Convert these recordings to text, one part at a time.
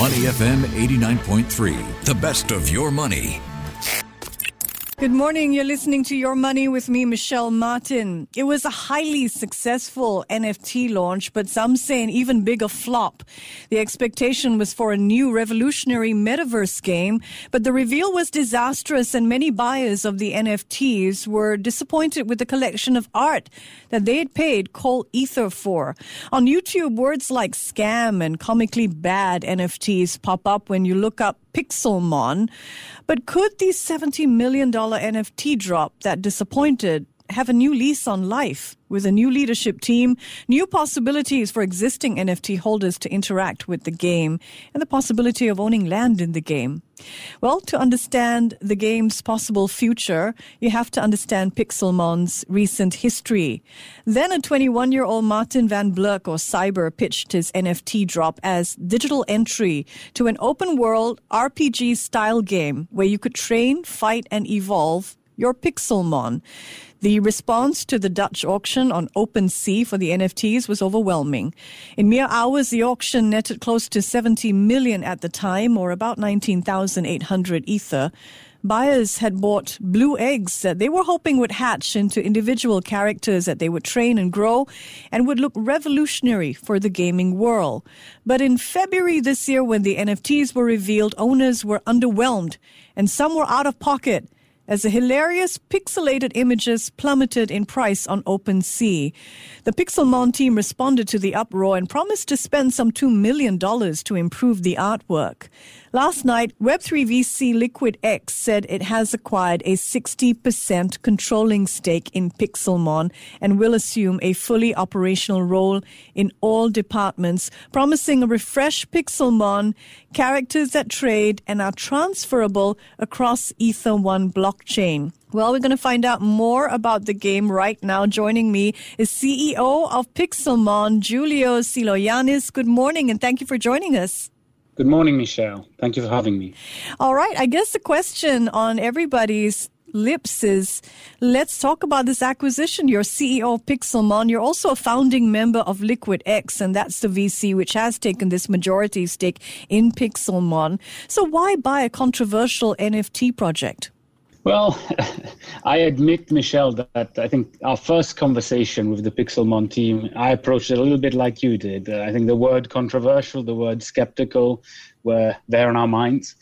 Money FM 89.3, the best of your money. Good morning. You're listening to Your Money with me, Michelle Martin. It was a highly successful NFT launch, but some say an even bigger flop. The expectation was for a new revolutionary metaverse game, but the reveal was disastrous and many buyers of the NFTs were disappointed with the collection of art that they had paid Cold Ether for. On YouTube, words like scam and comically bad NFTs pop up when you look up Pixelmon. But could the $70 million NFT drop that disappointed have a new lease on life with a new leadership team, new possibilities for existing NFT holders to interact with the game, and the possibility of owning land in the game. Well, to understand the game's possible future, you have to understand Pixelmon's recent history. Then a 21 year old Martin Van Blerk or Syber pitched his NFT drop as digital entry to an open world RPG style game where you could train, fight, and evolve your Pixelmon. The response to the Dutch auction on OpenSea for the NFTs was overwhelming. In mere hours, the auction netted close to 70 million at the time, or about 19,800 ether. Buyers had bought blue eggs that they were hoping would hatch into individual characters that they would train and grow and would look revolutionary for the gaming world. But in February this year, when the NFTs were revealed, owners were underwhelmed and some were out of pocket as the hilarious pixelated images plummeted in price on OpenSea. The Pixelmon team responded to the uproar and promised to spend some $2 million to improve the artwork. Last night, Web3 VC Liquid X said it has acquired a 60% controlling stake in Pixelmon and will assume a fully operational role in all departments, promising a refreshed Pixelmon, characters that trade and are transferable across Ethereum blockchain. Well, we're going to find out more about the game right now. Joining me is CEO of Pixelmon, Giulio Xiloyannis. Good morning and thank you for joining us. Good morning, Michelle. Thank you for having me. All right. I guess the question on everybody's lips is let's talk about this acquisition. You're CEO of Pixelmon. You're also a founding member of Liquid X, and that's the VC which has taken this majority stake in Pixelmon. So why buy a controversial NFT project? Well, I admit, Michelle, that I think our first conversation with the Pixelmon team, I approached it a little bit like you did. Uh, I think the word controversial, the word skeptical were there in our minds.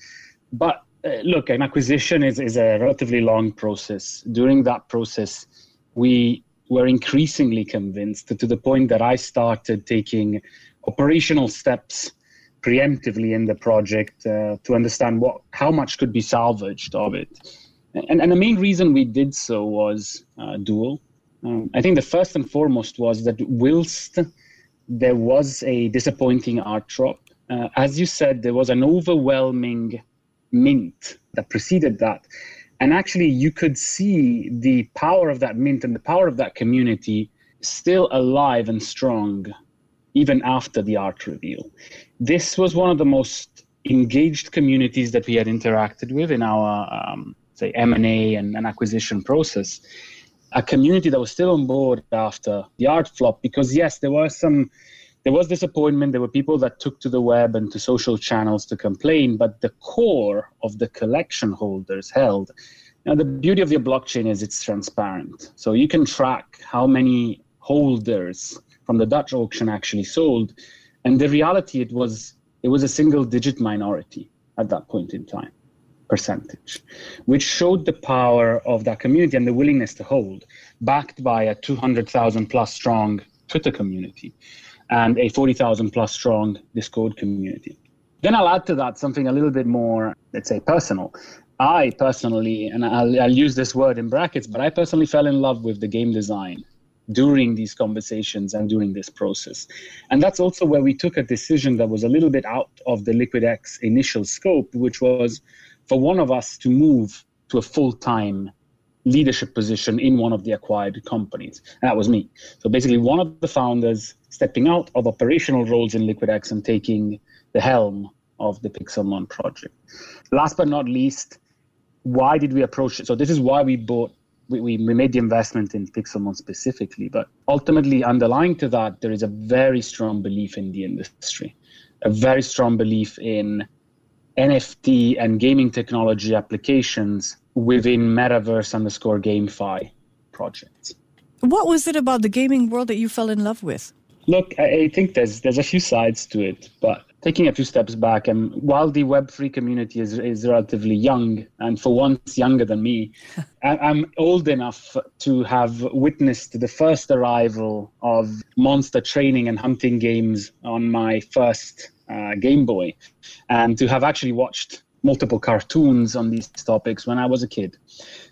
But uh, look, an acquisition is, is a relatively long process. During that process, we were increasingly convinced to the point that I started taking operational steps preemptively in the project uh, to understand what how much could be salvaged of it and, and the main reason we did so was uh, dual. Um, I think the first and foremost was that whilst there was a disappointing art drop, uh, as you said, there was an overwhelming mint that preceded that. And actually, you could see the power of that mint and the power of that community still alive and strong even after the art reveal. This was one of the most engaged communities that we had interacted with in our um, say M&A and an acquisition process, a community that was still on board after the art flop because yes, there was some there was disappointment. There were people that took to the web and to social channels to complain, but the core of the collection holders held. Now, the beauty of your blockchain is it's transparent. So you can track how many holders from the Dutch auction actually sold. And the reality it was it was a single digit minority at that point in time percentage, which showed the power of that community and the willingness to hold, backed by a 200,000 plus strong Twitter community and a 40,000 plus strong Discord community. Then I'll add to that something a little bit more, let's say, personal. I personally, and I'll, I'll use this word in brackets, but I personally fell in love with the game design during these conversations and during this process. And that's also where we took a decision that was a little bit out of the LiquidX initial scope, which was for one of us to move to a full time leadership position in one of the acquired companies. And that was me. So basically, one of the founders stepping out of operational roles in LiquidX and taking the helm of the Pixelmon project. Last but not least, why did we approach it? So this is why we bought. We, we, we made the investment in Pixelmon specifically, but ultimately underlying to that, there is a very strong belief in the industry. a very strong belief in NFT and gaming technology applications within metaverse underscore GameFi projects. What was it about the gaming world that you fell in love with? Look, I think there's there's a few sides to it, but taking a few steps back, and while the Web3 community is, is relatively young, and for once younger than me, I'm old enough to have witnessed the first arrival of monster training and hunting games on my first uh, Game Boy, and to have actually watched multiple cartoons on these topics when I was a kid.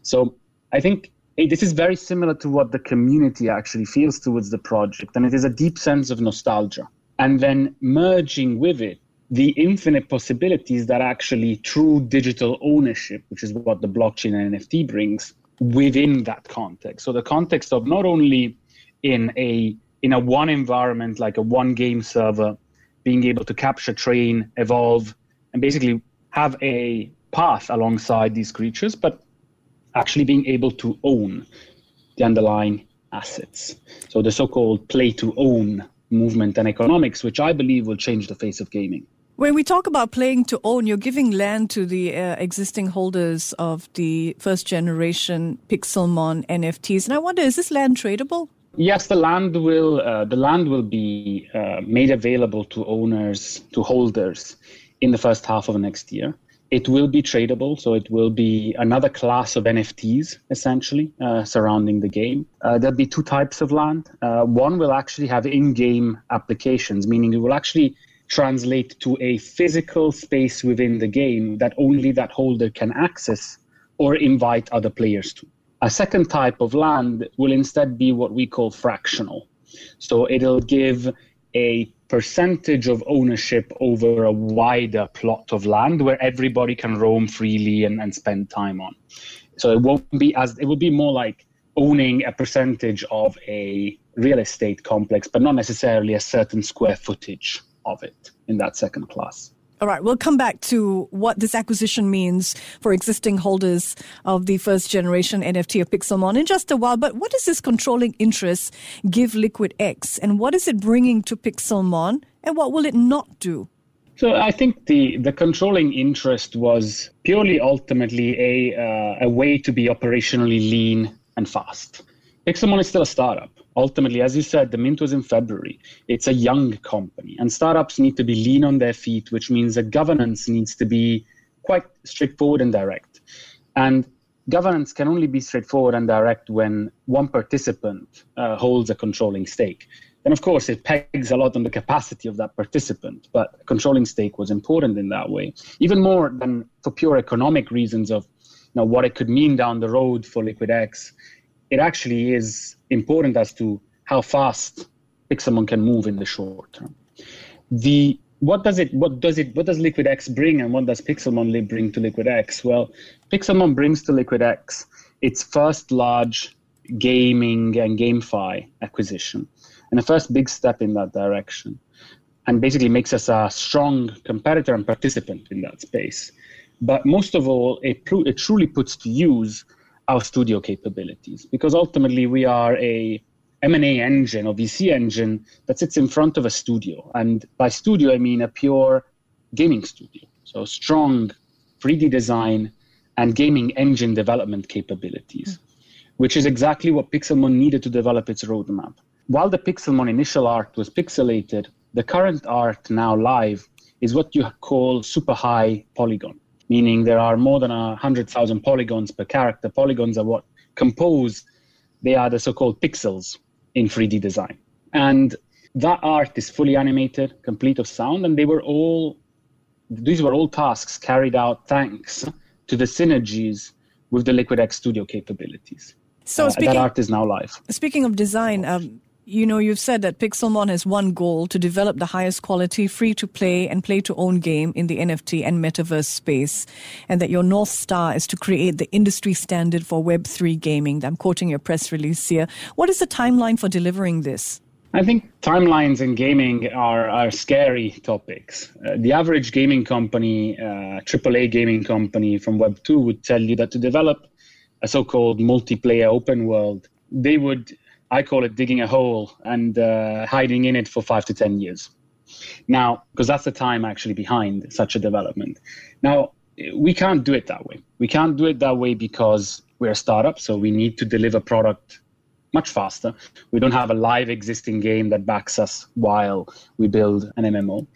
So I think this is very similar to what the community actually feels towards the project, and it is a deep sense of nostalgia. And then merging with it the infinite possibilities that actually true digital ownership, which is what the blockchain and NFT brings, within that context. So the context of not only in a in a one environment like a one game server, being able to capture, train, evolve, and basically have a path alongside these creatures, but actually being able to own the underlying assets. So the so-called play to own movement and economics, which I believe will change the face of gaming. When we talk about playing to own, you're giving land to the uh, existing holders of the first generation Pixelmon NFTs, and I wonder, is this land tradable? Yes, the land will uh, the land will be uh, made available to owners to holders in the first half of next year. It will be tradable, so it will be another class of NFTs essentially uh, surrounding the game. Uh, there'll be two types of land. Uh, one will actually have in-game applications, meaning it will actually translate to a physical space within the game that only that holder can access or invite other players to. A second type of land will instead be what we call fractional. So it'll give a percentage of ownership over a wider plot of land where everybody can roam freely and, and spend time on. So it won't be as it will be more like owning a percentage of a real estate complex, but not necessarily a certain square footage of it in that second class. All right, we'll come back to what this acquisition means for existing holders of the first generation NFT of Pixelmon in just a while. But what does this controlling interest give Liquid X, and what is it bringing to Pixelmon, and what will it not do? So I think the, the controlling interest was purely ultimately a, uh, a way to be operationally lean and fast. Pixelmon is still a startup ultimately, as you said, the mint was in February. It's a young company, and startups need to be lean on their feet, which means that governance needs to be quite straightforward and direct. And governance can only be straightforward and direct when one participant uh, holds a controlling stake. And of course, it pegs a lot on the capacity of that participant, but controlling stake was important in that way, even more than for pure economic reasons of what it could mean down the road for LiquidX it actually is important as to how fast Pixelmon can move in the short term. The what does it what does it what does LiquidX bring and what does Pixelmon bring to LiquidX? Well, Pixelmon brings to LiquidX its first large gaming and GameFi acquisition, and the first big step in that direction, and basically makes us a strong competitor and participant in that space. But most of all, it, it truly puts to use our studio capabilities because ultimately we are a M&A engine or VC engine that sits in front of a studio. And by studio, I mean a pure gaming studio. So strong 3D design and gaming engine development capabilities, which is exactly what Pixelmon needed to develop its roadmap. While the Pixelmon initial art was pixelated, the current art now live is what you call super high polygon meaning there are more than 100,000 polygons per character. Polygons are what compose, they are the so called pixels in 3D design. And that art is fully animated, complete of sound, and they were all, these were all tasks carried out thanks to the synergies with the LiquidX Studio capabilities. So uh, speaking, that art is now live. Speaking of design, um, you know, you've said that Pixelmon has one goal to develop the highest quality free to play and play to own game in the NFT and metaverse space, and that your North Star is to create the industry standard for Web3 gaming. I'm quoting your press release here. What is the timeline for delivering this? I think timelines in gaming are, are scary topics. Uh, the average gaming company, uh, AAA gaming company from Web2 would tell you that to develop a so called multiplayer open world, they would I call it digging a hole and uh, hiding in it for five to 10 years. Now, because that's the time actually behind such a development. Now, we can't do it that way. We can't do it that way because we're a startup, so we need to deliver product much faster. We don't have a live existing game that backs us while we build an MMO.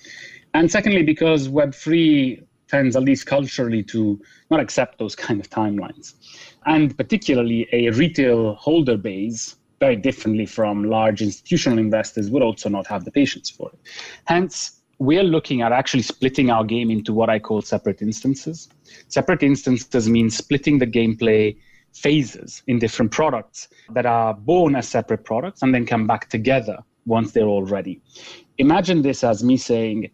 And secondly, because Web3 tends, at least culturally, to not accept those kind of timelines. And particularly a retail holder base, very differently from large institutional investors, would also not have the patience for it. Hence, we are looking at actually splitting our game into what I call separate instances. Separate instances means splitting the gameplay phases in different products that are born as separate products and then come back together once they're all ready. Imagine this as me saying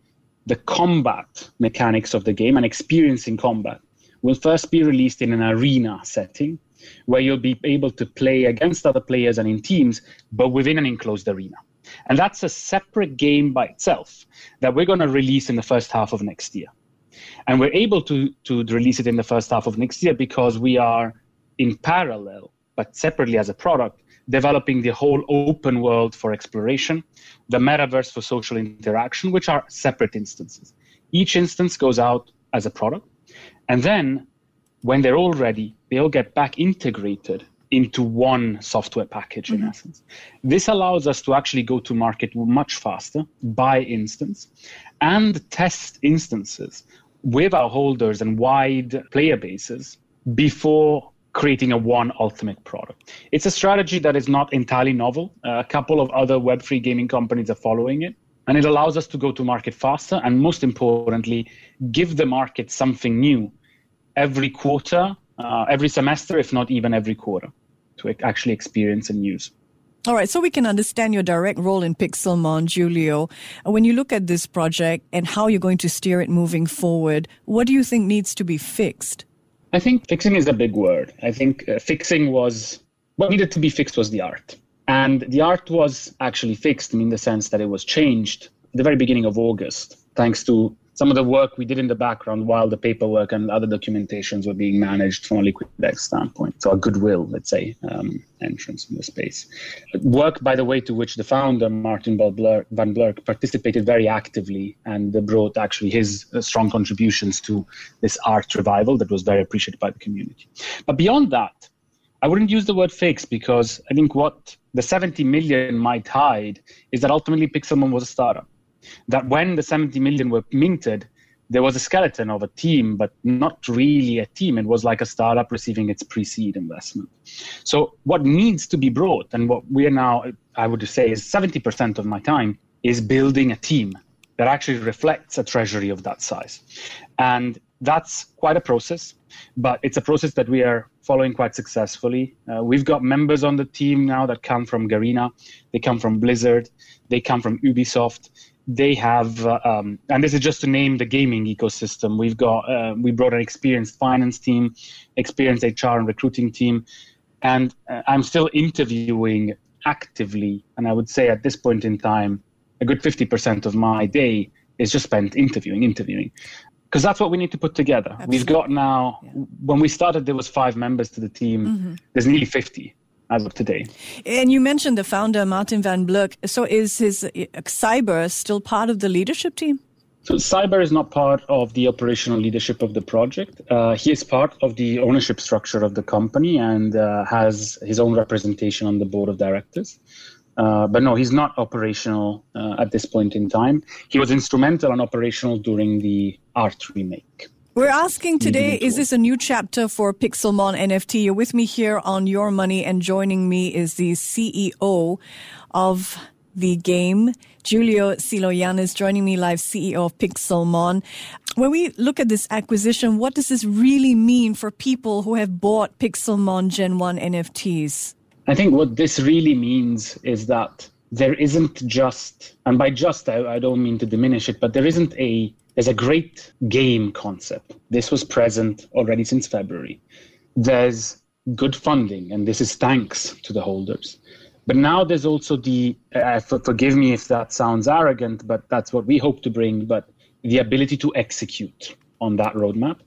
the combat mechanics of the game and experiencing combat will first be released in an arena setting where you'll be able to play against other players and in teams, but within an enclosed arena. And that's a separate game by itself that we're going to release in the first half of next year. And we're able to, to release it in the first half of next year because we are in parallel, but separately as a product, developing the whole open world for exploration, the metaverse for social interaction, which are separate instances. Each instance goes out as a product. And then when they're all ready, they all get back integrated into one software package in mm-hmm. essence. This allows us to actually go to market much faster by instance and test instances with our holders and wide player bases before creating a one ultimate product. It's a strategy that is not entirely novel. Uh, a couple of other Web3 gaming companies are following it. And it allows us to go to market faster and, most importantly, give the market something new every quarter, uh, every semester, if not even every quarter, to actually experience and use. All right, so we can understand your direct role in Pixelmon, Giulio. When you look at this project and how you're going to steer it moving forward, what do you think needs to be fixed? I think fixing is a big word. I think uh, fixing was what needed to be fixed was the art. And the art was actually fixed in the sense that it was changed at the very beginning of August, thanks to some of the work we did in the background while the paperwork and other documentations were being managed from a LiquidX standpoint. So a goodwill, let's say, um, entrance in the space. Work, by the way, to which the founder, Martin van Blerk, participated very actively and brought actually his uh, strong contributions to this art revival that was very appreciated by the community. But beyond that, I wouldn't use the word fix because I think what the 70 million might hide is that ultimately Pixelmon was a startup that when the 70 million were minted, there was a skeleton of a team, but not really a team. It was like a startup receiving its pre seed investment. So, what needs to be brought, and what we are now, I would say, is 70% of my time, is building a team that actually reflects a treasury of that size. And that's quite a process, but it's a process that we are following quite successfully. Uh, we've got members on the team now that come from Garena, they come from Blizzard, they come from Ubisoft they have, uh, um, and this is just to name the gaming ecosystem. We've got, uh, we brought an experienced finance team, experienced HR and recruiting team, and uh, I'm still interviewing actively. And I would say at this point in time, a good 50% of my day is just spent interviewing, interviewing. Because that's what we need to put together. Absolutely. We've got now, yeah. when we started, there was five members to the team. Mm-hmm. There's nearly 50 as of today. And you mentioned the founder, Martin van Blerk. So is his uh, Syber still part of the leadership team? So Syber is not part of the operational leadership of the project. Uh, he is part of the ownership structure of the company and uh, has his own representation on the board of directors. Uh, but no, he's not operational uh, at this point in time. He was instrumental and operational during the art remake. We're asking today, is this a new chapter for Pixelmon NFT? You're with me here on Your Money, and joining me is the CEO of the game, Giulio Xiloyannis, joining me live, CEO of Pixelmon. When we look at this acquisition, what does this really mean for people who have bought Pixelmon Gen 1 NFTs? I think what this really means is that there isn't just, and by just, I, I don't mean to diminish it, but there isn't a there's a great game concept. This was present already since February. There's good funding, and this is thanks to the holders. But now there's also the, uh, forgive me if that sounds arrogant, but that's what we hope to bring, but the ability to execute on that roadmap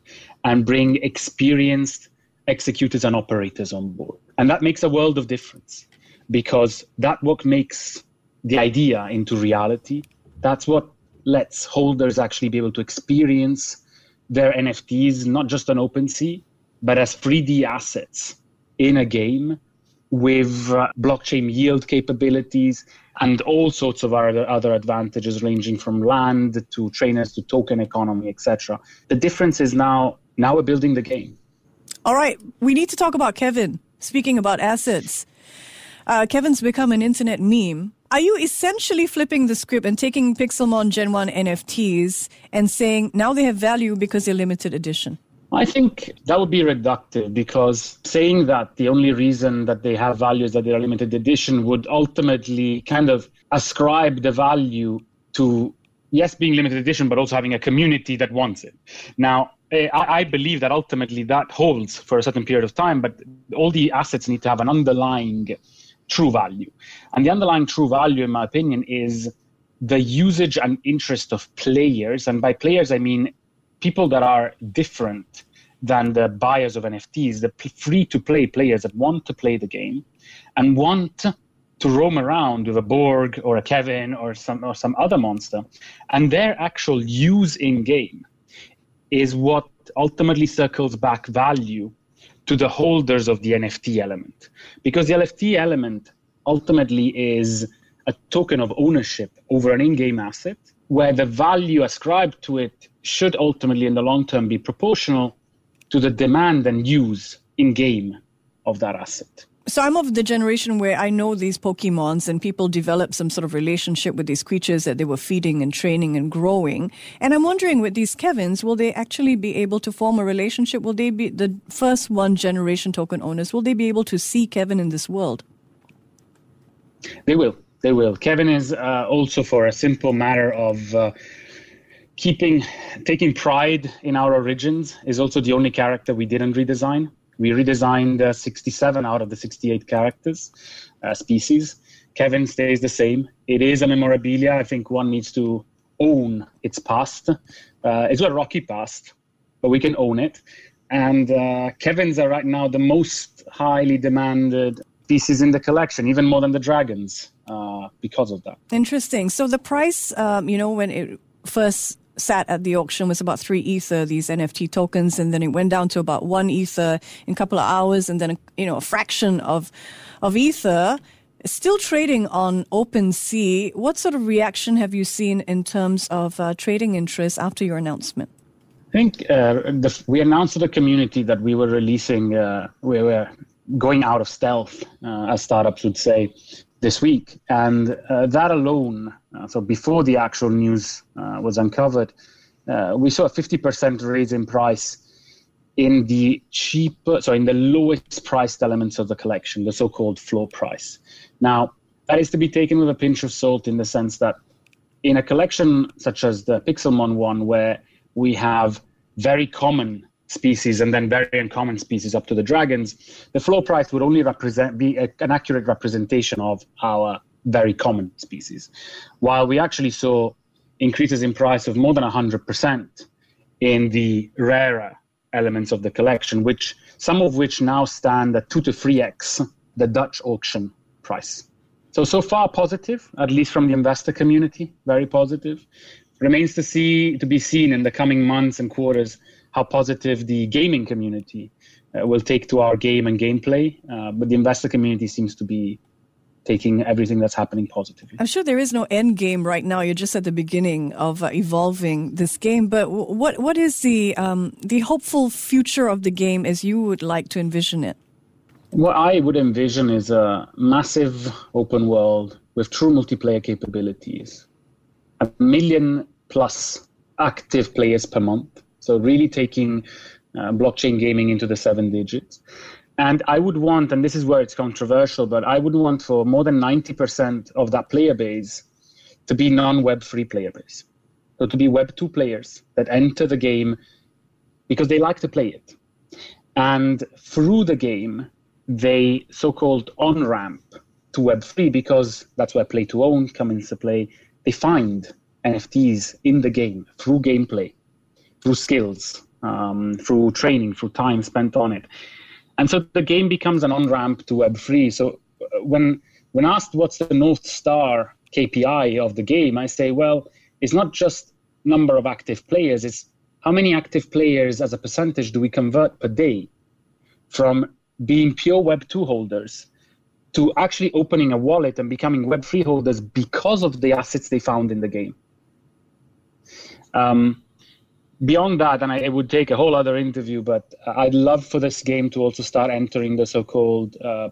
and bring experienced executors and operators on board. And that makes a world of difference because that what makes the idea into reality. That's what lets holders actually be able to experience their NFTs not just on OpenSea, but as 3D assets in a game with uh, blockchain yield capabilities and all sorts of other, other advantages ranging from land to trainers to token economy etc the difference is now now we're building the game. All right. We need to talk about kevin. Speaking about assets uh, kevin's become an internet meme are you essentially flipping the script and taking pixelmon gen 1 nfts and saying now they have value because they're limited edition I think that would be reductive because saying that the only reason that they have value is that they're limited edition would ultimately kind of ascribe the value to, yes, being limited edition, but also having a community that wants it. Now, eh, I, believe that ultimately that holds for a certain period of time, but all the assets need to have an underlying true value. And the underlying true value, in my opinion, is the usage and interest of players. And by players, I mean people that are different than the buyers of NFTs, the free to play players that want to play the game and want to roam around with a Borg or a Kevin or some or some other monster, and their actual use in game is what ultimately circles back value to the holders of the NFT element. Because the NFT element ultimately is a token of ownership over an in-game asset where the value ascribed to it should ultimately, in the long term, be proportional to the demand and use in game of that asset. So I'm of the generation where I know these Pokemons and people develop some sort of relationship with these creatures that they were feeding and training and growing. And I'm wondering with these Kevins, will they actually be able to form a relationship? Will they be the first one generation token owners? Will they be able to see Kevin in this world? They will. They will. Kevin is uh, also for a simple matter of uh, keeping taking pride in our origins is also the only character we didn't redesign. We redesigned uh, 67 out of the 68 characters uh, species. Kevin stays the same. It is a memorabilia. I think one needs to own its past. Uh, it's a rocky past, but we can own it. And uh, Kevin's are right now the most highly demanded species in the collection, even more than the dragons, uh, because of that. Interesting. So the price, um, you know, when it first sat at the auction was about three ether, these NFT tokens, and then it went down to about one ether in a couple of hours, and then you know a fraction of of ether. Still trading on OpenSea. What sort of reaction have you seen in terms of uh, trading interest after your announcement? I think uh, the, we announced to the community that we were releasing, uh, we were going out of stealth, uh, as startups would say, this week. And uh, that alone, uh, so before the actual news uh, was uncovered, uh, we saw a 50% raise in price in the cheaper, so in the lowest priced elements of the collection, the so-called floor price. Now, that is to be taken with a pinch of salt in the sense that in a collection such as the Pixelmon one, where we have very common species and then very uncommon species up to the dragons, the floor price would only represent be a, an accurate representation of our very common species. While we actually saw increases in price of more than 100% in the rarer elements of the collection, which some of which now stand at two to three x the Dutch auction price. So so far positive, at least from the investor community, very positive. Remains to see to be seen in the coming months and quarters how positive the gaming community uh, will take to our game and gameplay. Uh, but the investor community seems to be taking everything that's happening positively. I'm sure there is no end game right now. You're just at the beginning of uh, evolving this game. But what what is the um, the hopeful future of the game as you would like to envision it? What I would envision is a massive open world with true multiplayer capabilities, a million plus active players per month, so really taking uh, blockchain gaming into the seven digits. And I would want, and this is where it's controversial, but I would want for more than 90% of that player base to be non Web 3 player base. So to be Web 2 players that enter the game because they like to play it. And through the game, they so called on ramp to Web 3 because that's where play to own comes into play. They find NFTs in the game through gameplay through skills, um, through training, through time spent on it. And so the game becomes an on ramp to Web3. So uh, when when asked what's the North Star KPI of the game, I say, well, it's not just number of active players, it's how many active players as a percentage do we convert per day from being pure Web 2 holders to actually opening a wallet and becoming Web 3 holders because of the assets they found in the game. Um, beyond that, and I, it would take a whole other interview, but I'd love for this game to also start entering the so-called uh,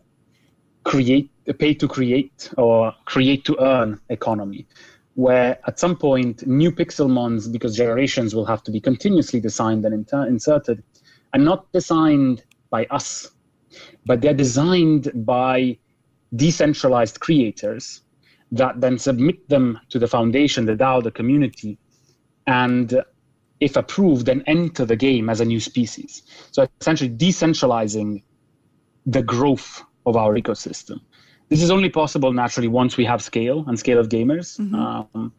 create, pay to create or create to earn economy, where at some point new pixelmons, because generations will have to be continuously designed and inter- inserted, are not designed by us, but they're designed by decentralized creators that then submit them to the foundation, the DAO, the community, and if approved, then enter the game as a new species. So essentially decentralizing the growth of our ecosystem. This is only possible naturally once we have scale and scale of gamers. Mm-hmm. Um,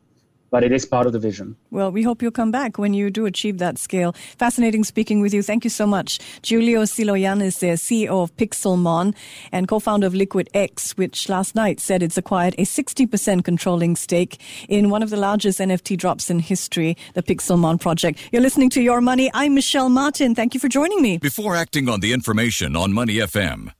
but it is part of the vision. Well, we hope you'll come back when you do achieve that scale. Fascinating speaking with you. Thank you so much. Giulio Siloyan is the CEO of Pixelmon and co-founder of Liquid X, which last night said it's acquired a 60% controlling stake in one of the largest NFT drops in history, the Pixelmon project. You're listening to Your Money. I'm Michelle Martin. Thank you for joining me. Before acting on the information on Money FM,